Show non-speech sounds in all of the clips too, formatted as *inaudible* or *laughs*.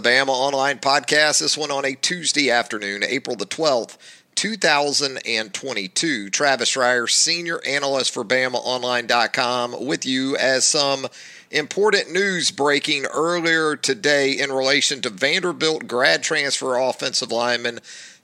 The Bama Online Podcast. This one on a Tuesday afternoon, April the 12th, 2022. Travis Schreier, Senior Analyst for BamaOnline.com, with you as some important news breaking earlier today in relation to Vanderbilt grad transfer offensive lineman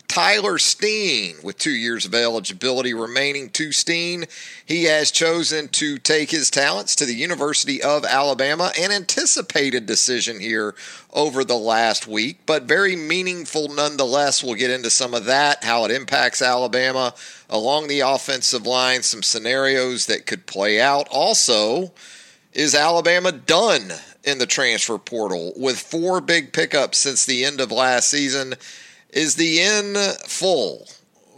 Tyler Steen, with two years of eligibility remaining to Steen, he has chosen to take his talents to the University of Alabama. An anticipated decision here over the last week, but very meaningful nonetheless. We'll get into some of that, how it impacts Alabama along the offensive line, some scenarios that could play out. Also, is Alabama done in the transfer portal with four big pickups since the end of last season? Is the end full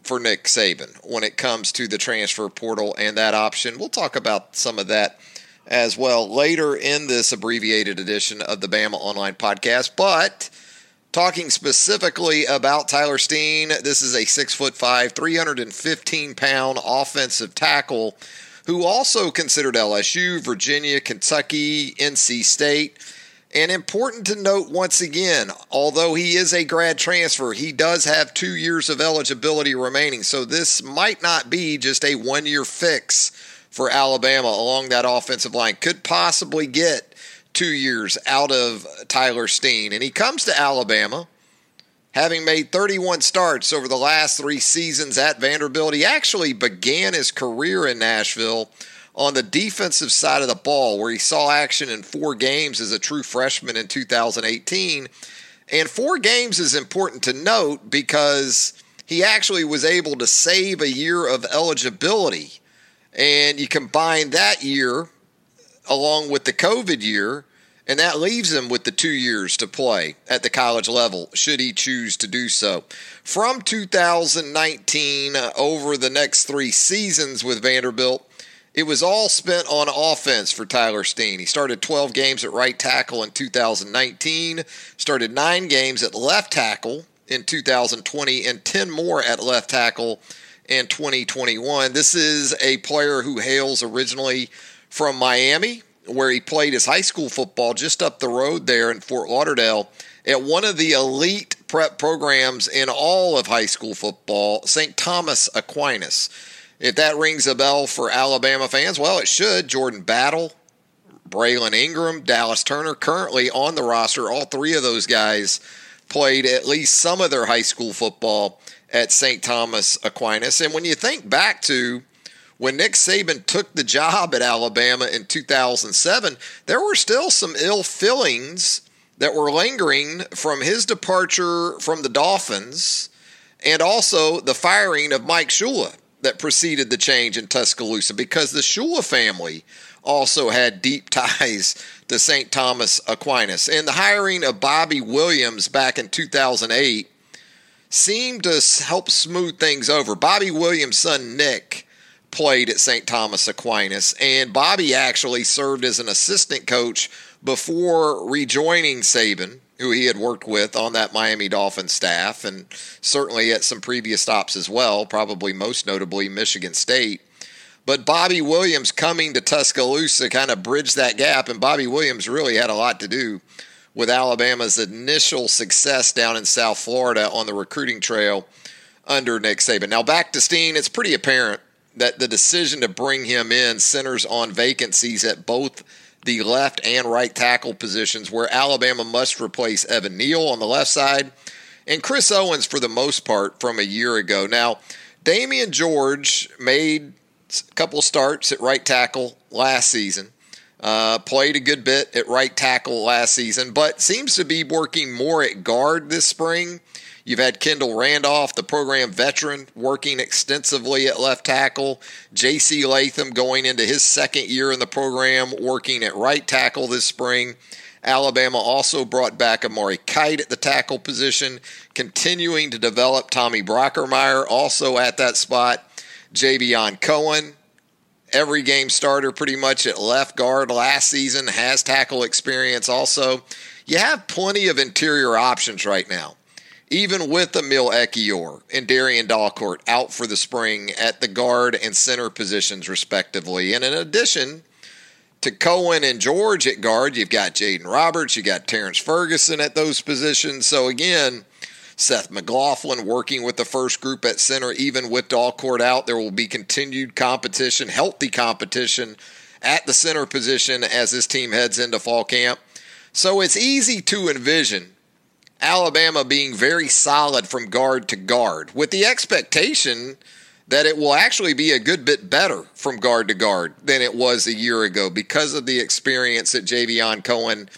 for Nick Saban when it comes to the transfer portal and that option? We'll talk about some of that as well later in this abbreviated edition of the Bama Online Podcast. But talking specifically about Tyler Steen, this is a six foot five, 315 pound offensive tackle who also considered LSU, Virginia, Kentucky, NC State. And important to note once again, although he is a grad transfer, he does have two years of eligibility remaining. So this might not be just a one year fix for Alabama along that offensive line. Could possibly get two years out of Tyler Steen. And he comes to Alabama having made 31 starts over the last three seasons at Vanderbilt. He actually began his career in Nashville on the defensive side of the ball, where he saw action in four games as a true freshman in 2018. And four games is important to note because he actually was able to save a year of eligibility. And you combine that year along with the COVID year, and that leaves him with the two years to play at the college level, should he choose to do so. From 2019 over the next three seasons with Vanderbilt, it was all spent on offense for Tyler Steen. He started 12 games at right tackle in 2019, started nine games at left tackle in 2020, and 10 more at left tackle in 2021. This is a player who hails originally from Miami, where he played his high school football just up the road there in Fort Lauderdale at one of the elite prep programs in all of high school football, St. Thomas Aquinas. If that rings a bell for Alabama fans, well, it should. Jordan Battle, Braylen Ingraham, Dallas Turner, currently on the roster. All three of those guys played at least some of their high school football at St. Thomas Aquinas. And when you think back to when Nick Saban took the job at Alabama in 2007, there were still some ill feelings that were lingering from his departure from the Dolphins and also the firing of Mike Shula that preceded the change in Tuscaloosa because the Shula family also had deep *laughs* ties to St. Thomas Aquinas. And the hiring of Bobby Williams back in 2008 seemed to help smooth things over. Bobby Williams' son Nick played at St. Thomas Aquinas, and Bobby actually served as an assistant coach before rejoining Saban who he had worked with on that Miami Dolphins staff, and certainly at some previous stops as well, probably most notably Michigan State. But Bobby Williams coming to Tuscaloosa kind of bridged that gap, and Bobby Williams really had a lot to do with Alabama's initial success down in South Florida on the recruiting trail under Nick Saban. Now, back to Steen, it's pretty apparent that the decision to bring him in centers on vacancies at both the left and right tackle positions where Alabama must replace Evan Neal on the left side and Chris Owens for the most part from a year ago. Now, Damieon George made a couple starts at right tackle last season. Uh, played a good bit at right tackle last season, but seems to be working more at guard this spring. You've had Kendall Randolph, the program veteran, working extensively at left tackle. J.C. Latham going into his second year in the program, working at right tackle this spring. Alabama also brought back Amari Kight at the tackle position, continuing to develop Tommy Brockermeyer also at that spot. Javion Cohen, every game starter pretty much at left guard last season, has tackle experience also. You have plenty of interior options right now even with Emil Ekiyor and Darrian Dalcourt out for the spring at the guard and center positions, respectively. And in addition to Cohen and George at guard, you've got Jaden Roberts, you've got Terrence Ferguson at those positions. So again, Seth McLaughlin working with the first group at center, even with Dalcourt out. There will be continued competition, healthy competition at the center position as this team heads into fall camp. So it's easy to envision Alabama being very solid from guard to guard, with the expectation that it will actually be a good bit better from guard to guard than it was a year ago because of the experience that Javion Cohen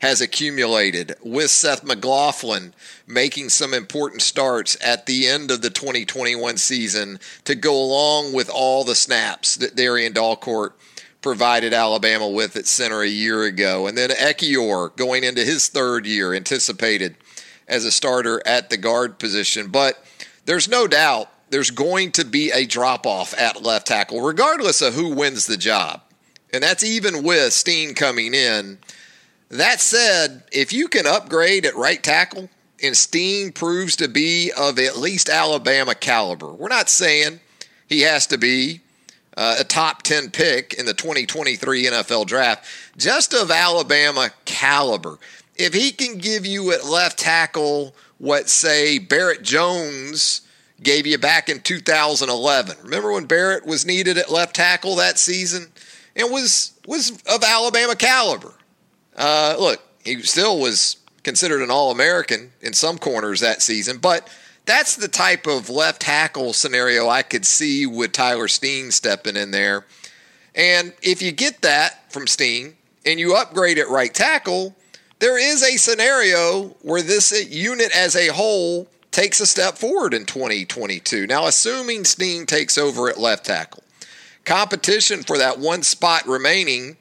has accumulated with Seth McLaughlin making some important starts at the end of the 2021 season to go along with all the snaps that Darrian Dalcourt provided Alabama with at center a year ago. And then Ekiyor going into his third year anticipated – as a starter at the guard position. But there's no doubt there's going to be a drop off at left tackle, regardless of who wins the job. And that's even with Steen coming in. That said, if you can upgrade at right tackle and Steen proves to be of at least Alabama caliber, we're not saying he has to be uh, a top 10 pick in the 2023 NFL draft, just of Alabama caliber if he can give you at left tackle what, say, Barrett Jones gave you back in 2011. Remember when Barrett was needed at left tackle that season? and was was of Alabama caliber. Uh, look, he still was considered an All American in some corners that season, but that's the type of left tackle scenario I could see with Tyler Steen stepping in there. And if you get that from Steen and you upgrade at right tackle, there is a scenario where this unit as a whole takes a step forward in 2022. Now, assuming Steen takes over at left tackle, competition for that one spot remaining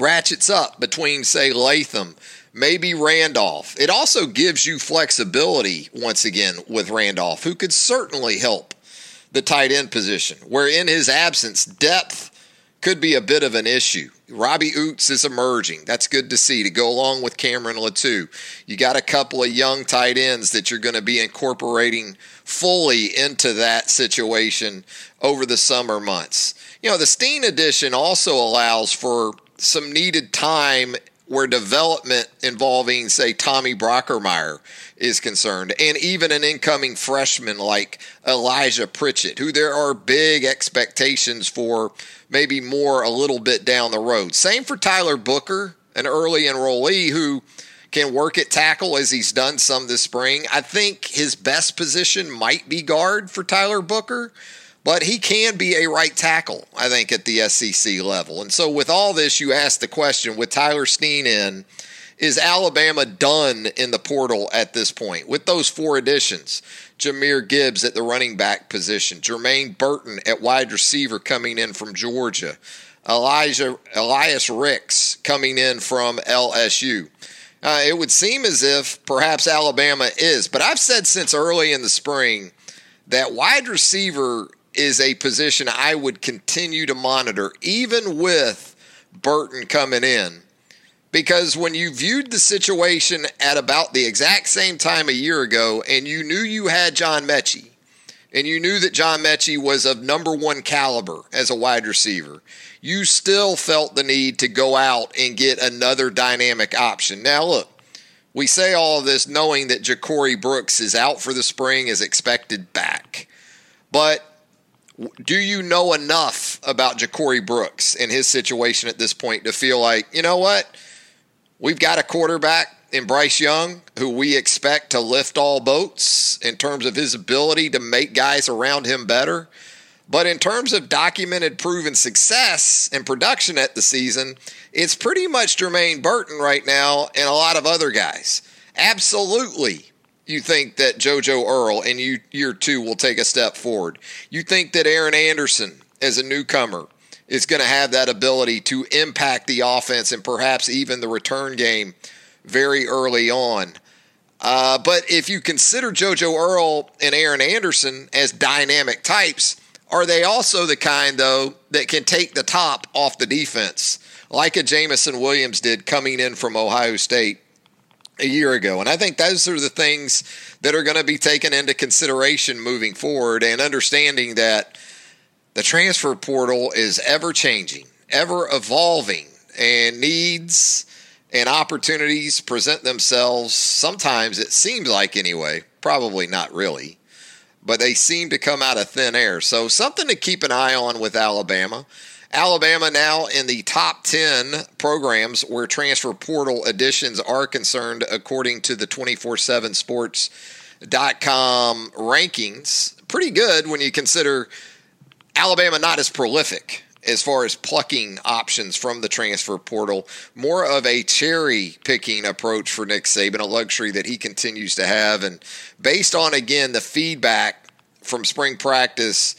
ratchets up between, say, Latham, maybe Randolph. It also gives you flexibility once again with Randolph, who could certainly help the tight end position, where in his absence, depth could be a bit of an issue. Robbie Ouzts is emerging. That's good to see to go along with Cameron Latu. You got a couple of young tight ends that you're going to be incorporating fully into that situation over the summer months. You know, the Steen edition also allows for some needed time where development involving, say, Tommy Brockermeyer is concerned, and even an incoming freshman like Elijah Pritchett, who there are big expectations for maybe more a little bit down the road. Same for Tyler Booker, an early enrollee who can work at tackle as he's done some this spring. I think his best position might be guard for Tyler Booker, but he can be a right tackle, I think, at the SEC level. And so, with all this, you ask the question with Tyler Steen in, is Alabama done in the portal at this point with those four additions? Jahmyr Gibbs at the running back position, Jermaine Burton at wide receiver coming in from Georgia, Elijah Elias Ricks coming in from LSU. Uh, it would seem as if perhaps Alabama is, but I've said since early in the spring that wide receiver is a position I would continue to monitor, even with Burton coming in because when you viewed the situation at about the exact same time a year ago and you knew you had John Metchie and you knew that John Metchie was of number one caliber as a wide receiver, you still felt the need to go out and get another dynamic option. Now, look, we say all of this knowing that Ja'Corey Brooks is out for the spring, is expected back. But do you know enough about Ja'Corey Brooks and his situation at this point to feel like, you know what? We've got a quarterback in Bryce Young, who we expect to lift all boats in terms of his ability to make guys around him better. But in terms of documented proven success and production at the season, it's pretty much Jermaine Burton right now and a lot of other guys. Absolutely. You think that JoJo Earle in year two will take a step forward. You think that Aaron Anderson, as a newcomer, is going to have that ability to impact the offense and perhaps even the return game very early on. Uh, but if you consider JoJo Earle and Aaron Anderson as dynamic types, are they also the kind, though, that can take the top off the defense, like a Jameson Williams did coming in from Ohio State a year ago? And I think those are the things that are going to be taken into consideration moving forward and understanding that the transfer portal is ever changing, ever evolving, and needs and opportunities present themselves. Sometimes it seems like, anyway, probably not really, but they seem to come out of thin air. So, something to keep an eye on with Alabama. Alabama now in the top 10 programs where transfer portal additions are concerned, according to the 24 7 sports.com rankings. Pretty good when you consider Alabama not as prolific as far as plucking options from the transfer portal. More of a cherry picking approach for Nick Saban, a luxury that he continues to have. And based on, again, the feedback from spring practice,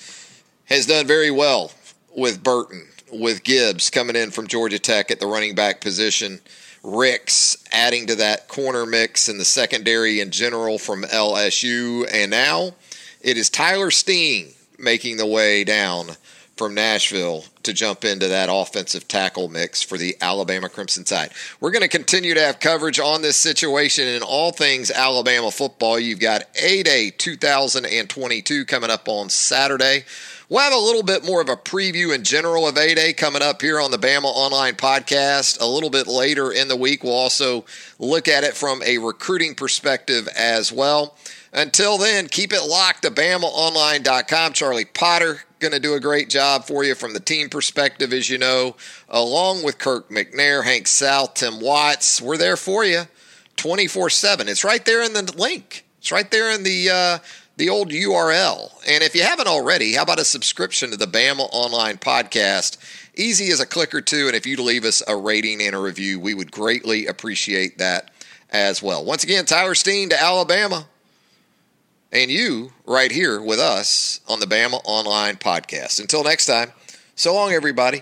has done very well with Burton, with Gibbs coming in from Georgia Tech at the running back position. Ricks adding to that corner mix in the secondary in general from LSU. And now it is Tyler Steen making the way down from Nashville to jump into that offensive tackle mix for the Alabama Crimson Tide. We're going to continue to have coverage on this situation and all things Alabama football. You've got A Day 2022 coming up on Saturday. We'll have a little bit more of a preview in general of A Day coming up here on the Bama Online podcast. A little bit later in the week, we'll also look at it from a recruiting perspective as well. Until then, keep it locked to BamaOnline.com. Charlie Potter going to do a great job for you from the team perspective, as you know, along with Kirk McNair, Hank South, Tim Watts. We're there for you 24 7. It's right there in the link, it's right there in the. Uh, the old URL. And if you haven't already, how about a subscription to the Bama Online podcast? Easy as a click or two. And if you'd leave us a rating and a review, we would greatly appreciate that as well. Once again, Tyler Steen to Alabama and you right here with us on the Bama Online Podcast. Until next time, so long, everybody.